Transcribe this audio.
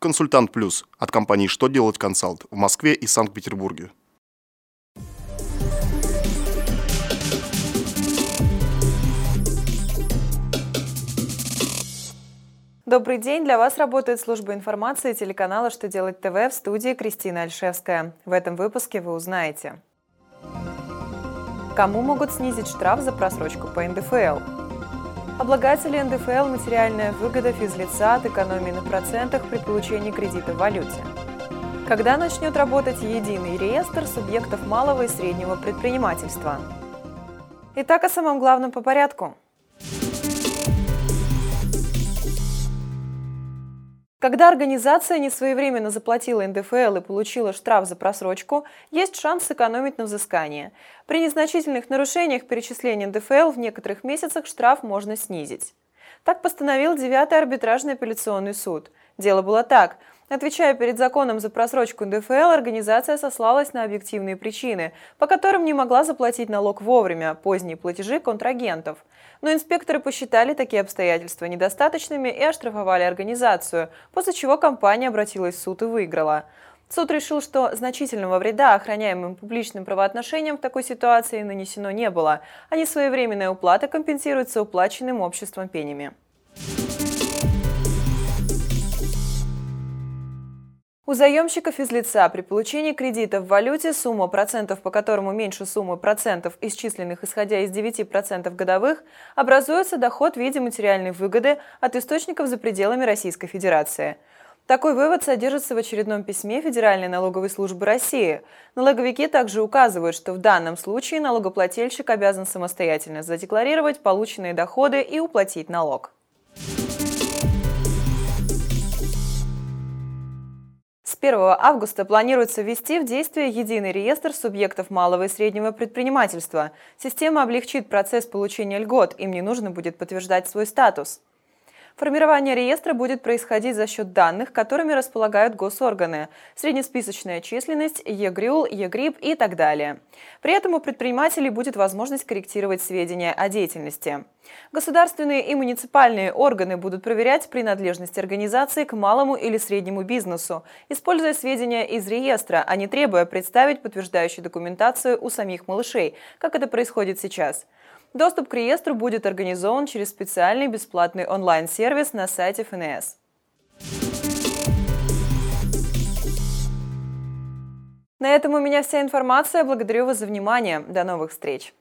Консультант Плюс от компании «Что делать консалт» в Москве и Санкт-Петербурге. Добрый день! Для вас работает служба информации телеканала «Что делать ТВ» в студии Кристина Альшевская. В этом выпуске вы узнаете. Кому могут снизить штраф за просрочку по НДФЛ? Облагатели НДФЛ материальная выгода физлица от экономии на процентах при получении кредита в валюте. Когда начнет работать единый реестр субъектов малого и среднего предпринимательства? Итак, о самом главном по порядку – Когда организация несвоевременно заплатила НДФЛ и получила штраф за просрочку, есть шанс сэкономить на взыскании. При незначительных нарушениях перечисления НДФЛ в некоторых месяцах штраф можно снизить. Так постановил 9-й арбитражный апелляционный суд. Дело было так – Отвечая перед законом за просрочку НДФЛ, организация сослалась на объективные причины, по которым не могла заплатить налог вовремя, поздние платежи контрагентов. Но инспекторы посчитали такие обстоятельства недостаточными и оштрафовали организацию, после чего компания обратилась в суд и выиграла. Суд решил, что значительного вреда охраняемым публичным правоотношениям в такой ситуации нанесено не было, а несвоевременная уплата компенсируется уплаченным обществом пенями. У заемщиков из лица при получении кредита в валюте сумма процентов, по которому меньше суммы процентов, исчисленных исходя из 9% годовых, образуется доход в виде материальной выгоды от источников за пределами Российской Федерации. Такой вывод содержится в очередном письме Федеральной налоговой службы России. Налоговики также указывают, что в данном случае налогоплательщик обязан самостоятельно задекларировать полученные доходы и уплатить налог. 1 августа планируется ввести в действие единый реестр субъектов малого и среднего предпринимательства. Система облегчит процесс получения льгот, им не нужно будет подтверждать свой статус. Формирование реестра будет происходить за счет данных, которыми располагают госорганы, среднесписочная численность, ЕГРЮЛ, ЕГРИП и так далее. При этом у предпринимателей будет возможность корректировать сведения о деятельности. Государственные и муниципальные органы будут проверять принадлежность организации к малому или среднему бизнесу, используя сведения из реестра, а не требуя представить подтверждающую документацию у самих малышей, как это происходит сейчас. Доступ к реестру будет организован через специальный бесплатный онлайн-сервис на сайте ФНС. На этом у меня вся информация. Благодарю вас за внимание. До новых встреч!